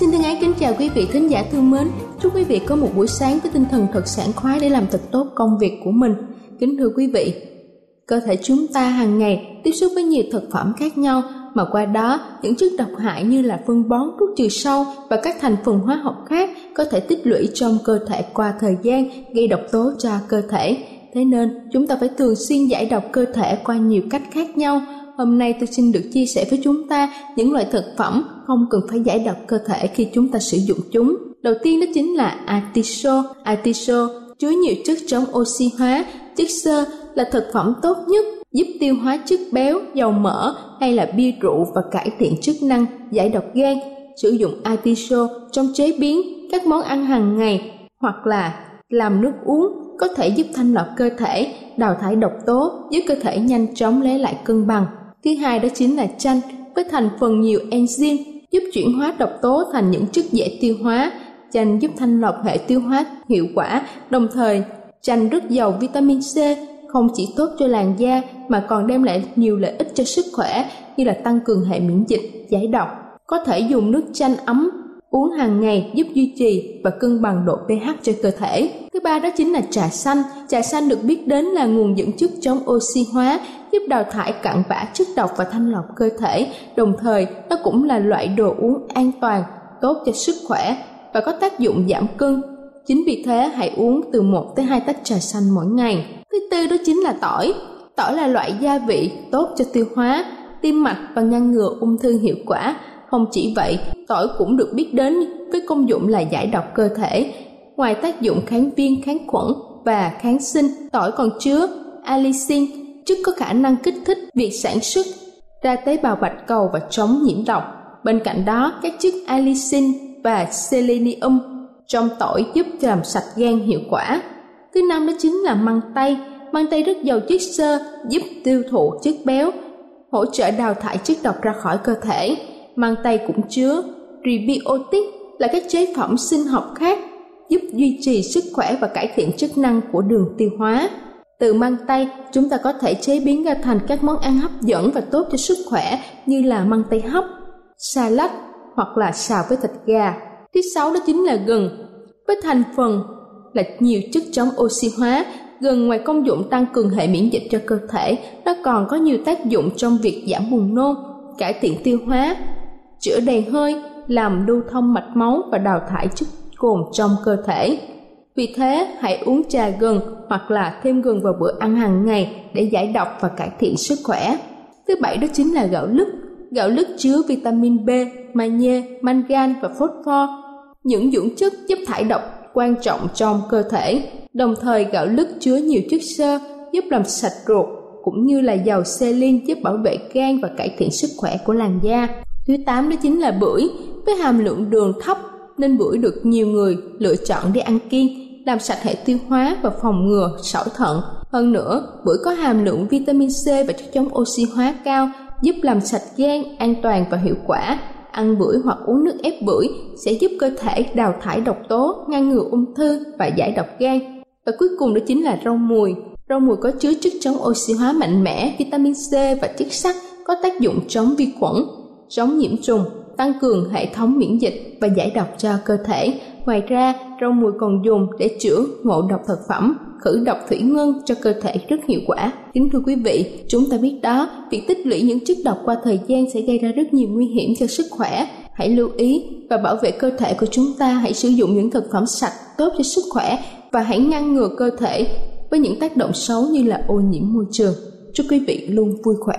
Xin thân ái kính chào quý vị thính giả thương mến. Chúc quý vị có một buổi sáng với tinh thần thật sảng khoái để làm thật tốt công việc của mình. Kính thưa quý vị, cơ thể chúng ta hàng ngày tiếp xúc với nhiều thực phẩm khác nhau mà qua đó những chất độc hại như là phân bón, thuốc trừ sâu và các thành phần hóa học khác có thể tích lũy trong cơ thể qua thời gian gây độc tố cho cơ thể. Thế nên chúng ta phải thường xuyên giải độc cơ thể qua nhiều cách khác nhau Hôm nay tôi xin được chia sẻ với chúng ta những loại thực phẩm không cần phải giải độc cơ thể khi chúng ta sử dụng chúng. Đầu tiên đó chính là artiso artiso chứa nhiều chất chống oxy hóa, chất xơ là thực phẩm tốt nhất giúp tiêu hóa chất béo, dầu mỡ hay là bia rượu và cải thiện chức năng giải độc gan. Sử dụng artiso trong chế biến các món ăn hàng ngày hoặc là làm nước uống có thể giúp thanh lọc cơ thể, đào thải độc tố, giúp cơ thể nhanh chóng lấy lại cân bằng. Thứ hai đó chính là chanh với thành phần nhiều enzyme giúp chuyển hóa độc tố thành những chất dễ tiêu hóa. Chanh giúp thanh lọc hệ tiêu hóa hiệu quả, đồng thời chanh rất giàu vitamin C, không chỉ tốt cho làn da mà còn đem lại nhiều lợi ích cho sức khỏe như là tăng cường hệ miễn dịch, giải độc. Có thể dùng nước chanh ấm uống hàng ngày giúp duy trì và cân bằng độ pH cho cơ thể. Thứ ba đó chính là trà xanh. Trà xanh được biết đến là nguồn dưỡng chất chống oxy hóa, giúp đào thải cặn bã chất độc và thanh lọc cơ thể. Đồng thời, nó cũng là loại đồ uống an toàn, tốt cho sức khỏe và có tác dụng giảm cân. Chính vì thế, hãy uống từ 1 tới 2 tách trà xanh mỗi ngày. Thứ tư đó chính là tỏi. Tỏi là loại gia vị tốt cho tiêu hóa, tim mạch và ngăn ngừa ung thư hiệu quả không chỉ vậy, tỏi cũng được biết đến với công dụng là giải độc cơ thể. Ngoài tác dụng kháng viêm, kháng khuẩn và kháng sinh, tỏi còn chứa allicin, chất có khả năng kích thích việc sản xuất ra tế bào bạch cầu và chống nhiễm độc. Bên cạnh đó, các chất allicin và selenium trong tỏi giúp làm sạch gan hiệu quả. Thứ năm đó chính là măng tây. Măng tây rất giàu chất xơ, giúp tiêu thụ chất béo, hỗ trợ đào thải chất độc ra khỏi cơ thể mang tay cũng chứa prebiotic là các chế phẩm sinh học khác giúp duy trì sức khỏe và cải thiện chức năng của đường tiêu hóa. Từ măng tây, chúng ta có thể chế biến ra thành các món ăn hấp dẫn và tốt cho sức khỏe như là măng tây hấp, salad hoặc là xào với thịt gà. Thứ sáu đó chính là gừng, với thành phần là nhiều chất chống oxy hóa. Gừng ngoài công dụng tăng cường hệ miễn dịch cho cơ thể, nó còn có nhiều tác dụng trong việc giảm buồn nôn, cải thiện tiêu hóa, chữa đầy hơi, làm lưu thông mạch máu và đào thải chất cồn trong cơ thể. Vì thế, hãy uống trà gừng hoặc là thêm gừng vào bữa ăn hàng ngày để giải độc và cải thiện sức khỏe. Thứ bảy đó chính là gạo lứt. Gạo lứt chứa vitamin B, magie, mangan và phosphor, những dưỡng chất giúp thải độc quan trọng trong cơ thể. Đồng thời gạo lứt chứa nhiều chất xơ giúp làm sạch ruột cũng như là dầu selin giúp bảo vệ gan và cải thiện sức khỏe của làn da. Thứ tám đó chính là bưởi với hàm lượng đường thấp nên bưởi được nhiều người lựa chọn để ăn kiêng, làm sạch hệ tiêu hóa và phòng ngừa sỏi thận. Hơn nữa, bưởi có hàm lượng vitamin C và chất chống oxy hóa cao, giúp làm sạch gan, an toàn và hiệu quả. Ăn bưởi hoặc uống nước ép bưởi sẽ giúp cơ thể đào thải độc tố, ngăn ngừa ung thư và giải độc gan. Và cuối cùng đó chính là rau mùi. Rau mùi có chứa chất chống oxy hóa mạnh mẽ, vitamin C và chất sắt có tác dụng chống vi khuẩn, chống nhiễm trùng, tăng cường hệ thống miễn dịch và giải độc cho cơ thể. Ngoài ra, rau mùi còn dùng để chữa ngộ độc thực phẩm, khử độc thủy ngân cho cơ thể rất hiệu quả. Kính thưa quý vị, chúng ta biết đó, việc tích lũy những chất độc qua thời gian sẽ gây ra rất nhiều nguy hiểm cho sức khỏe. Hãy lưu ý và bảo vệ cơ thể của chúng ta, hãy sử dụng những thực phẩm sạch tốt cho sức khỏe và hãy ngăn ngừa cơ thể với những tác động xấu như là ô nhiễm môi trường. Chúc quý vị luôn vui khỏe.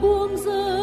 buông rơi.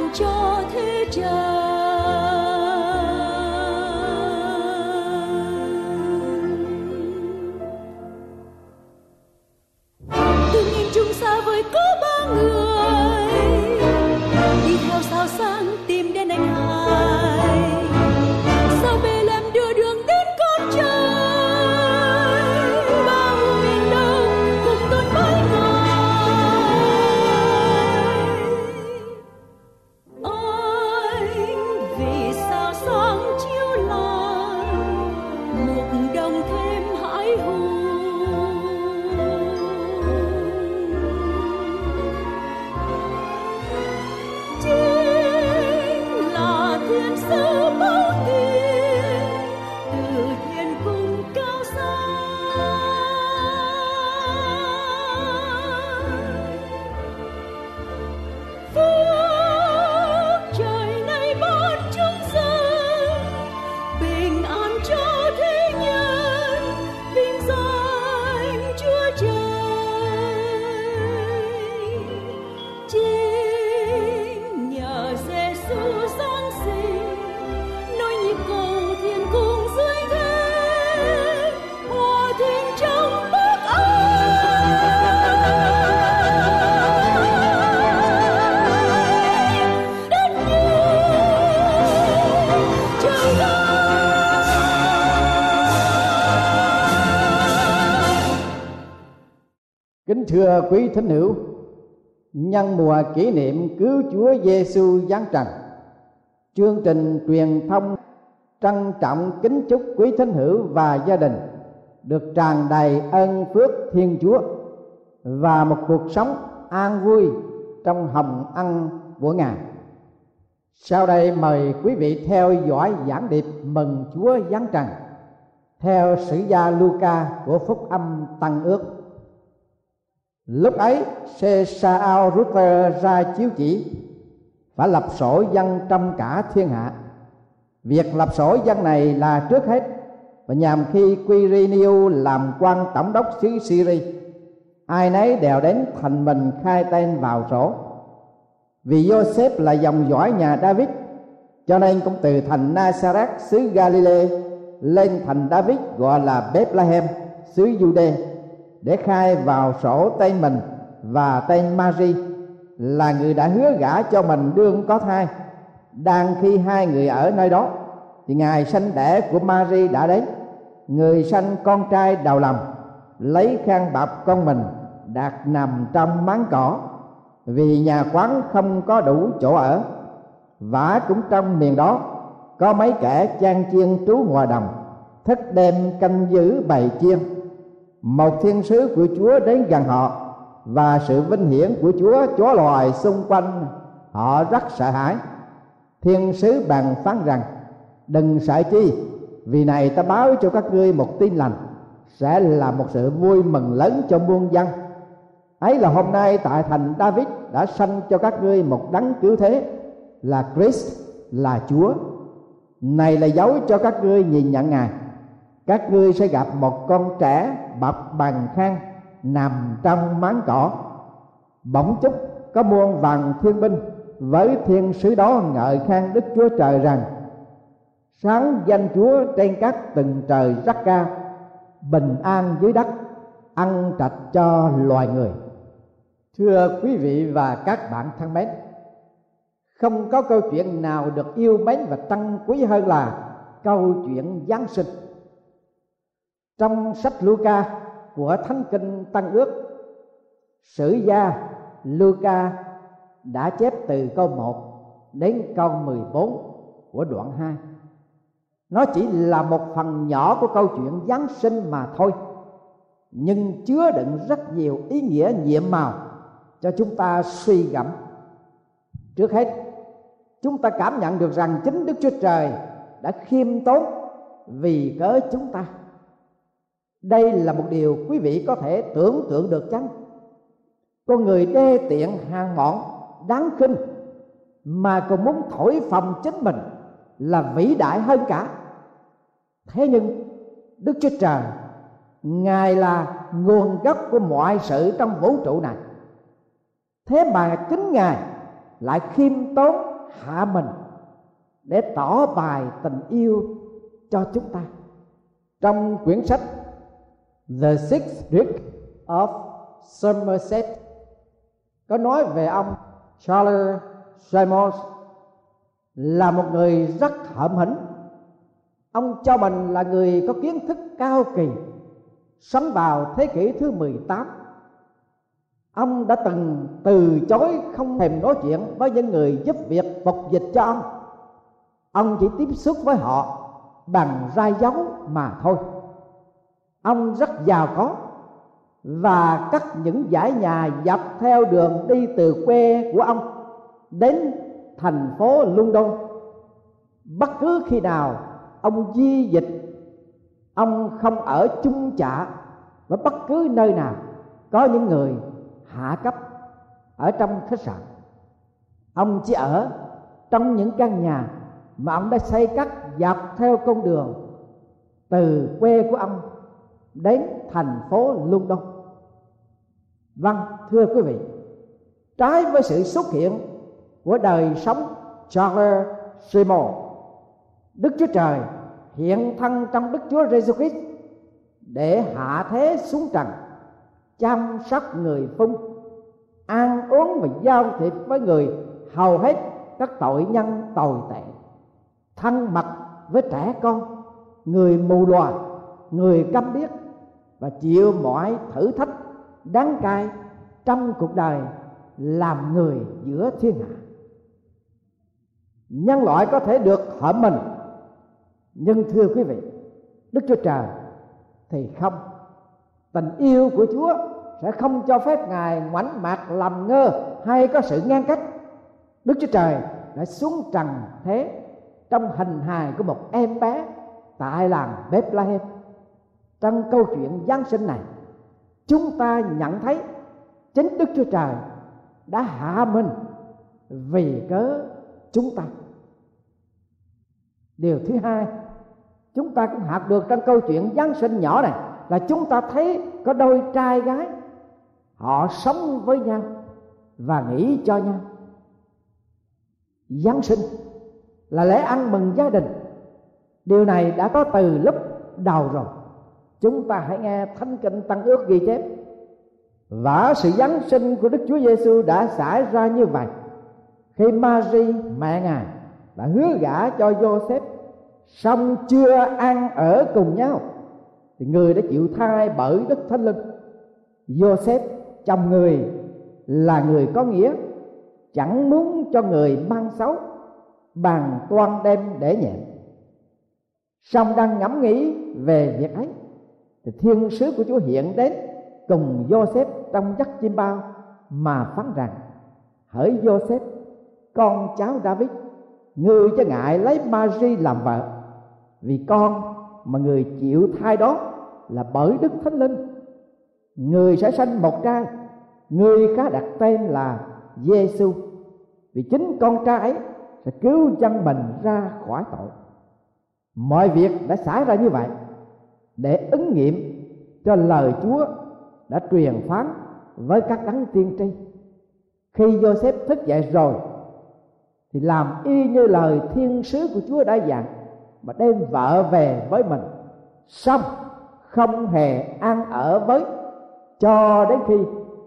ban cho thế trời thưa quý thính hữu, nhân mùa kỷ niệm cứu Chúa Giêsu giáng trần, chương trình truyền thông trân trọng kính chúc quý thính hữu và gia đình được tràn đầy ân phước Thiên Chúa và một cuộc sống an vui trong hồng ân của Ngài. Sau đây mời quý vị theo dõi giảng điệp mừng Chúa giáng trần theo sử gia Luca của phúc âm Tăng ước lúc ấy Caesar Ruter ra chiếu chỉ, phải lập sổ dân trong cả thiên hạ. Việc lập sổ dân này là trước hết, và nhằm khi Quirinius làm quan tổng đốc xứ Syria, ai nấy đều đến thành mình khai tên vào sổ. Vì Joseph là dòng dõi nhà David, cho nên cũng từ thành Nazareth xứ Galilee lên thành David, gọi là Bethlehem, xứ Jude để khai vào sổ tên mình và tên Mary, là người đã hứa gả cho mình đương có thai. Đang khi hai người ở nơi đó, thì ngày sanh đẻ của Mary đã đến. Người sanh con trai đầu lòng, lấy khăn bọc con mình, đặt nằm trong máng cỏ. Vì nhà quán không có đủ chỗ ở, vả cũng trong miền đó, có mấy kẻ chan chiên trú ngoài đồng, thức đêm canh giữ bầy chiên một thiên sứ của Chúa đến gần họ và sự vinh hiển của Chúa chó loài xung quanh họ rất sợ hãi. Thiên sứ bàn phán rằng, đừng sợ chi, vì này ta báo cho các ngươi một tin lành, sẽ là một sự vui mừng lớn cho muôn dân. Ấy là hôm nay tại thành David đã sanh cho các ngươi một đấng cứu thế, là Christ, là Chúa. Này là dấu cho các ngươi nhìn nhận ngài các ngươi sẽ gặp một con trẻ bập bằng khăn nằm trong máng cỏ. Bỗng chốc, có muôn vàng thiên binh với thiên sứ đó ngợi khen đức chúa trời rằng, sáng danh chúa trên các tầng trời rất cao, bình an dưới đất, ăn trạch cho loài người. Thưa quý vị và các bạn thân mến, không có câu chuyện nào được yêu mến và trân quý hơn là câu chuyện giáng sinh trong sách Luca của Thánh Kinh Tăng Ước, Sử gia Luca đã chép từ câu 1 đến câu 14 của đoạn 2 Nó chỉ là một phần nhỏ của câu chuyện Giáng sinh mà thôi, Nhưng chứa đựng rất nhiều ý nghĩa nhiệm màu cho chúng ta suy gẫm. Trước hết, chúng ta cảm nhận được rằng chính Đức Chúa Trời đã khiêm tốn vì cớ chúng ta đây là một điều quý vị có thể tưởng tượng được chăng? Con người đê tiện hàng mọn đáng khinh, mà còn muốn thổi phồng chính mình là vĩ đại hơn cả. Thế nhưng, đức chúa trời, ngài là nguồn gốc của mọi sự trong vũ trụ này. Thế mà chính ngài lại khiêm tốn hạ mình để tỏ bài tình yêu cho chúng ta. Trong quyển sách The Sixth Duke of Somerset. Có nói về ông Charles Simons là một người rất hợm hĩnh. Ông cho mình là người có kiến thức cao kỳ, sống vào thế kỷ thứ 18 ông đã từng từ chối không thèm nói chuyện với những người giúp việc phục dịch cho ông. Ông chỉ tiếp xúc với họ bằng rai dấu mà thôi ông rất giàu có. Và cắt những dãy nhà dọc theo đường đi từ quê của ông đến thành phố London. Bất cứ khi nào ông di dịch, ông không ở chung chạ và bất cứ nơi nào, có những người hạ cấp ở trong khách sạn. Ông chỉ ở trong những căn nhà mà ông đã xây cắt dọc theo con đường từ quê của ông đến thành phố London. Vâng, thưa quý vị, trái với sự xuất hiện của đời sống Charles Seymour, Đức Chúa Trời hiện thân trong Đức Chúa Jesus Christ để hạ thế xuống trần chăm sóc người phung ăn uống và giao thiệp với người hầu hết các tội nhân tồi tệ thân mật với trẻ con người mù lòa người câm điếc và chịu mọi thử thách đáng cay trong cuộc đời làm người giữa thiên hạ. Nhân loại có thể được hợp mình, nhưng thưa quý vị, đức chúa trời thì không. Tình yêu của chúa sẽ không cho phép ngài ngoảnh mặt làm ngơ hay có sự ngăn cách. Đức chúa trời đã xuống trần thế trong hình hài của một em bé tại làng Bethlehem trong câu chuyện Giáng sinh này, chúng ta nhận thấy chính Đức Chúa Trời đã hạ mình vì cớ chúng ta. Điều thứ hai, chúng ta cũng học được trong câu chuyện Giáng sinh nhỏ này là chúng ta thấy có đôi trai gái, họ sống với nhau và nghĩ cho nhau. Giáng sinh là lễ ăn mừng gia đình. Điều này đã có từ lúc đầu rồi chúng ta hãy nghe thánh kinh tăng ước ghi chép. Và sự giáng sinh của Đức Chúa Giêsu đã xảy ra như vậy. Khi Mary mẹ ngài, đã hứa gả cho Joseph song chưa ăn ở cùng nhau, thì người đã chịu thai bởi Đức Thánh Linh. Joseph chồng người là người có nghĩa, chẳng muốn cho người mang xấu bàn toan đem để nhẹ. Song đang ngẫm nghĩ về việc ấy thì thiên sứ của Chúa hiện đến, cùng Joseph trong giấc chim bao mà phán rằng, hỡi Joseph con cháu David, người cho ngại lấy Mary làm vợ, vì con mà người chịu thai đó là bởi Đức Thánh Linh. Người sẽ sanh một trai, người khá đặt tên là Giêsu vì chính con trai ấy sẽ cứu dân mình ra khỏi tội. Mọi việc đã xảy ra như vậy để ứng nghiệm cho lời Chúa đã truyền phán với các đấng tiên tri. Khi Joseph thức dậy rồi, thì làm y như lời thiên sứ của Chúa đã dặn, mà đem vợ về với mình. Xong, không hề ăn ở với, cho đến khi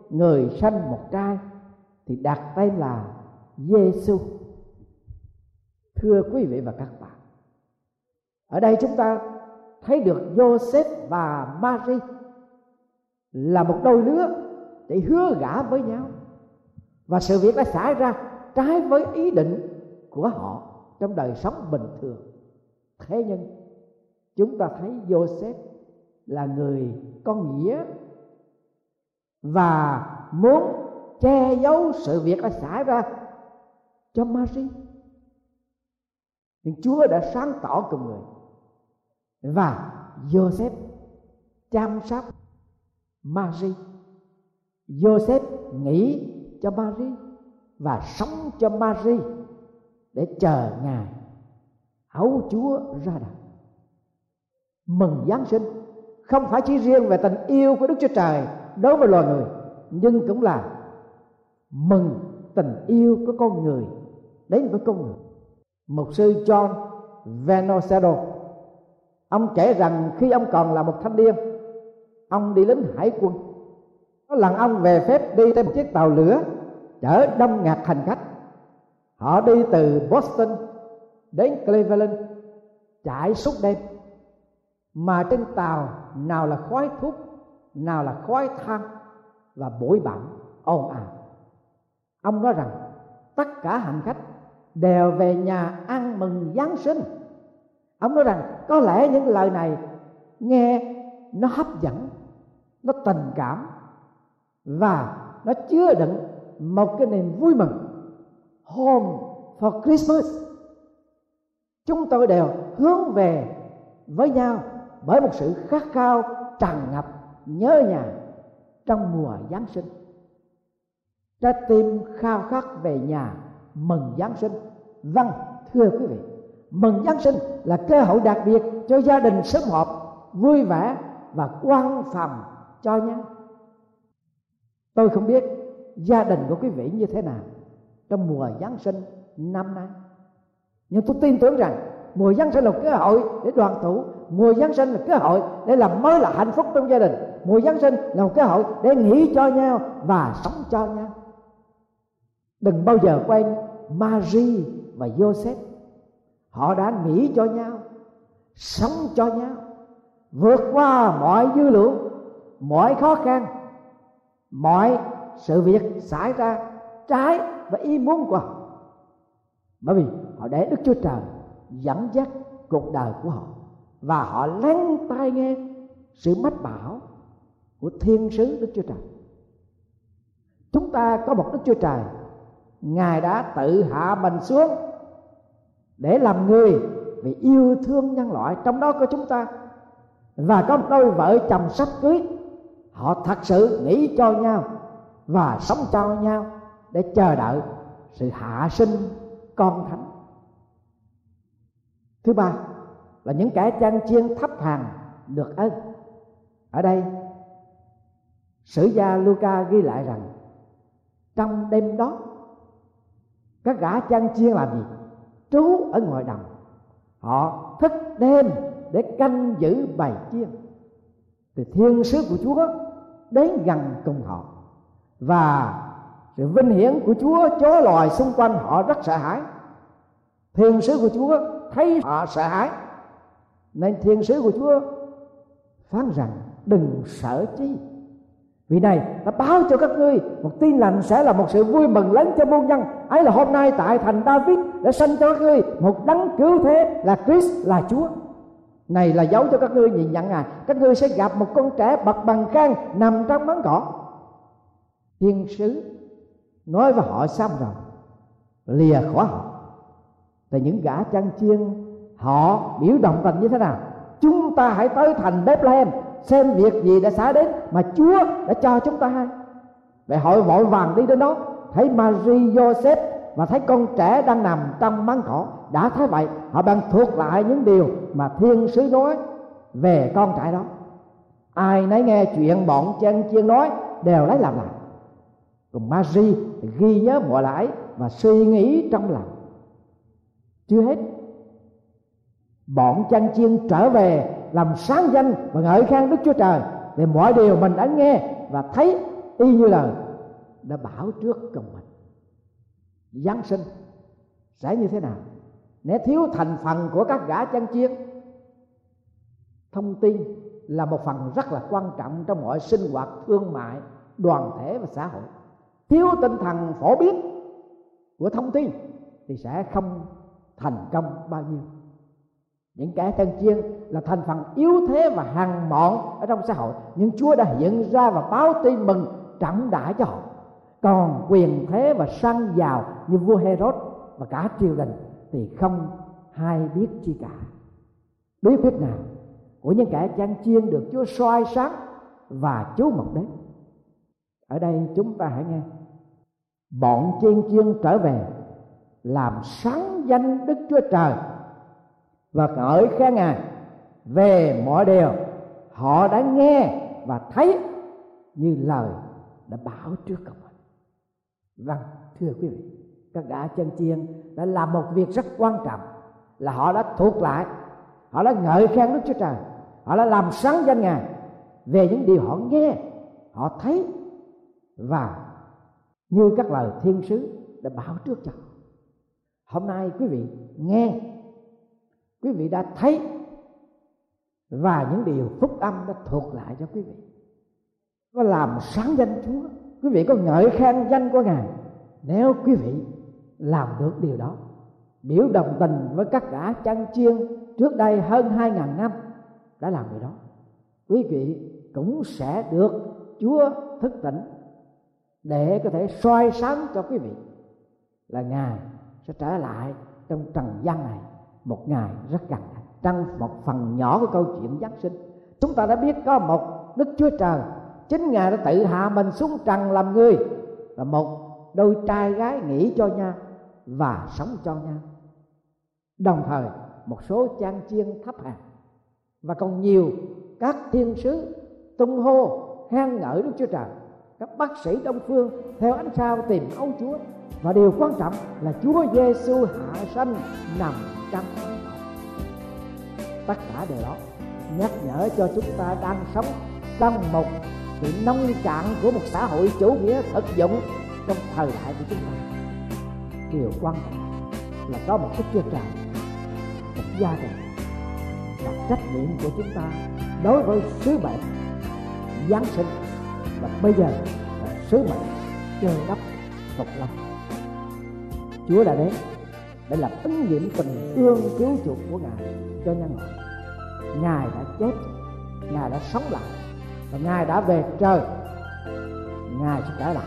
người sanh một trai, thì đặt tên là Giêsu thưa quý vị và các bạn, ở đây chúng ta thấy được Joseph và Mary là một đôi lứa để hứa gả với nhau. Và sự việc đã xảy ra trái với ý định của họ trong đời sống bình thường. Thế nhưng, chúng ta thấy Joseph là người có nghĩa và muốn che giấu sự việc đã xảy ra cho Mary. Nhưng Chúa đã sáng tỏ cùng người và Joseph chăm sóc Marie Joseph nghĩ cho Marie và sống cho Marie để chờ ngài ấu Chúa ra đời mừng Giáng sinh không phải chỉ riêng về tình yêu của Đức Chúa Trời đối với loài người, nhưng cũng là mừng tình yêu của con người đến với con người mục sư John Venosado ông kể rằng khi ông còn là một thanh niên, ông đi lính hải quân. Có lần ông về phép đi trên một chiếc tàu lửa, chở đông ngạt hành khách. Họ đi từ Boston đến Cleveland, chạy suốt đêm. Mà trên tàu, nào là khói thuốc, nào là khói than và bụi bặm, ồn ào. Ông nói rằng, tất cả hành khách đều về nhà ăn mừng giáng sinh ông nói rằng, có lẽ những lời này nghe nó hấp dẫn, nó tình cảm, và nó chứa đựng một cái niềm vui mừng. Home for Christmas. Chúng tôi đều hướng về với nhau bởi một sự khát khao tràn ngập nhớ nhà trong mùa Giáng sinh. Trái tim khao khát về nhà mừng Giáng sinh. Vâng thưa quý vị mừng Giáng sinh là cơ hội đặc biệt cho gia đình sớm họp, vui vẻ và quan phòng cho nhau. Tôi không biết gia đình của quý vị như thế nào trong mùa Giáng sinh năm nay. Nhưng tôi tin tưởng rằng mùa Giáng sinh là cơ hội để đoàn tụ, mùa Giáng sinh là cơ hội để làm mới là hạnh phúc trong gia đình, mùa Giáng sinh là một cơ hội để nghĩ cho nhau và sống cho nhau. Đừng bao giờ quên Marie và Joseph họ đã nghĩ cho nhau, sống cho nhau, vượt qua mọi dư lượng mọi khó khăn, mọi sự việc xảy ra trái và ý muốn của họ. Bởi vì họ để đức chúa trời dẫn dắt cuộc đời của họ và họ lắng tai nghe sự mách bảo của thiên sứ đức chúa trời. Chúng ta có một đức chúa trời, ngài đã tự hạ mình xuống để làm người vì yêu thương nhân loại. Trong đó có chúng ta. Và có một đôi vợ chồng sắp cưới. Họ thật sự nghĩ cho nhau và sống cho nhau để chờ đợi sự hạ sinh con thánh. Thứ ba là những kẻ chăn chiên thấp hàng được ơn. Ở đây, sử gia Luca ghi lại rằng, trong đêm đó, các gã chăn chiên làm gì? Trú ở ngoài đồng họ thức đêm để canh giữ bầy chiên. Thì thiên sứ của chúa đến gần cùng họ. Và sự vinh hiển của chúa chó loài xung quanh họ rất sợ hãi. Thiên sứ của chúa thấy họ sợ hãi. Nên thiên sứ của chúa phán rằng, đừng sợ chi vì này, ta báo cho các ngươi, một tin lành sẽ là một sự vui mừng lớn cho muôn dân. Ấy là hôm nay tại thành David đã sanh cho các ngươi một đấng cứu thế là Christ, là Chúa. Này là dấu cho các ngươi, nhìn nhận ngài các ngươi sẽ gặp một con trẻ bật bằng khang nằm trong máng cỏ. Thiên sứ nói với họ xong rồi, lìa khỏi họ. Thì những gã chăn chiên, họ biểu động tình như thế nào? Chúng ta hãy tới thành Bethlehem xem việc gì đã xảy đến mà Chúa đã cho chúng ta hay. Vậy họ vội vàng đi đến đó, thấy Marie Joseph và thấy con trẻ đang nằm trong máng cỏ. Đã thấy vậy, họ đang thuộc lại những điều mà thiên sứ nói về con trẻ đó. Ai nấy nghe chuyện bọn chân chiên nói, đều lấy làm lại còn Marie ghi nhớ mọi lãi và suy nghĩ trong lòng. Chưa hết, bọn chân chiên trở về làm sáng danh và ngợi khen Đức Chúa Trời về mọi điều mình đã nghe và thấy, y như lời đã bảo trước cùng mình. Giáng sinh sẽ như thế nào? Nếu thiếu thành phần của các gã chân chiên. Thông tin là một phần rất là quan trọng trong mọi sinh hoạt thương mại, đoàn thể và xã hội. Thiếu tinh thần phổ biến của thông tin thì sẽ không thành công bao nhiêu những kẻ chân chiên là thành phần yếu thế và hàng mọn ở trong xã hội. Nhưng Chúa đã hiện ra và báo tin mừng trọng đại cho họ. Còn quyền thế và săn giàu như vua Herod và cả triều đình thì không hay biết chi cả. Bí quyết nào của những kẻ chăn chiên được Chúa soi sáng và chú mục đến? Ở đây chúng ta hãy nghe. Bọn chiên chiên trở về làm sáng danh Đức Chúa Trời và ngợi khen Ngài về mọi điều họ đã nghe và thấy như lời đã bảo trước các mình. Vâng, thưa quý vị, các gã chân chiên đã làm một việc rất quan trọng là họ đã thuộc lại, họ đã ngợi khen Đức Chúa Trời, họ đã làm sáng danh Ngài về những điều họ nghe, họ thấy và như các lời thiên sứ đã bảo trước cho hôm nay quý vị nghe quý vị đã thấy. Và những điều phúc âm đã thuộc lại cho quý vị. Có làm sáng danh Chúa. Quý vị có ngợi khen danh của Ngài. Nếu quý vị làm được điều đó, biểu đồng tình với các gã chăn chiên trước đây hơn hai ngàn năm đã làm điều đó, quý vị cũng sẽ được Chúa thức tỉnh để có thể soi sáng cho quý vị là Ngài sẽ trở lại trong trần gian này một ngày rất gần trong một phần nhỏ của câu chuyện Giáng sinh. Chúng ta đã biết có một Đức Chúa Trời. Chính Ngài đã tự hạ mình xuống trần làm người và một đôi trai gái nghĩ cho nhau và sống cho nhau đồng thời, một số trang chiên thấp hàng và còn nhiều các thiên sứ tung hô khen ngợi Đức Chúa Trời. Các bác sĩ đông phương theo ánh sao tìm âu Chúa và điều quan trọng là Chúa Giêsu hạ sanh nằm trăm. Tất cả điều đó, nhắc nhở cho chúng ta đang sống trong một sự nông cạn của một xã hội chủ nghĩa thực dụng trong thời đại của chúng ta. Điều quan trọng là có một cái chương trình một gia đình và trách nhiệm của chúng ta đối với sứ mệnh, Giáng sinh. Và bây giờ là sứ mệnh trời đất phục lòng Chúa đã đến để làm ứng nghiệm tình thương cứu chuộc của Ngài. Cho nhân loại Ngài đã chết, Ngài đã sống lại, và Ngài đã về trời. Ngài sẽ trở lại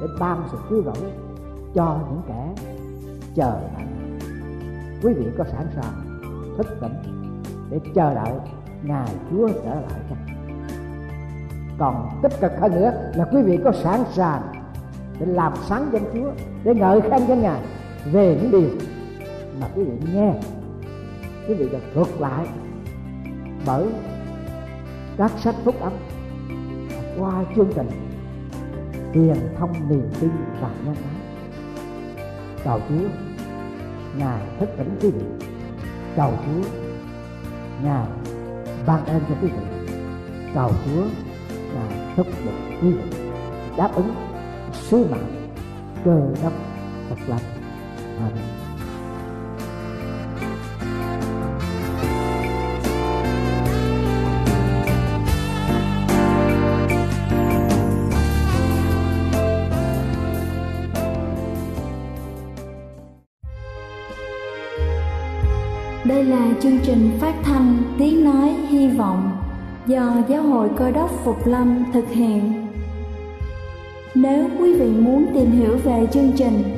để ban sự cứu rỗi cho những kẻ chờ đợi. Quý vị có sẵn sàng thức tỉnh để chờ đợi ngài chúa trở lại chăng? Còn tích cực hơn nữa là quý vị có sẵn sàng để làm sáng danh chúa, để ngợi khen danh ngài về những điều mà quý vị nghe, quý vị được ngược lại bởi các sách phúc âm qua chương trình truyền thông niềm tin và nhân ái. Cầu chúa, ngài thức tỉnh quý vị. Cầu chúa, ngài ban ơn cho quý vị. Cầu chúa, ngài thúc tỉnh quý vị. Đáp ứng sứ mạng cơ đốc thật lành. Đây là chương trình phát thanh Tiếng Nói Hy Vọng do Giáo hội Cơ đốc Phục Lâm thực hiện. Nếu quý vị muốn tìm hiểu về chương trình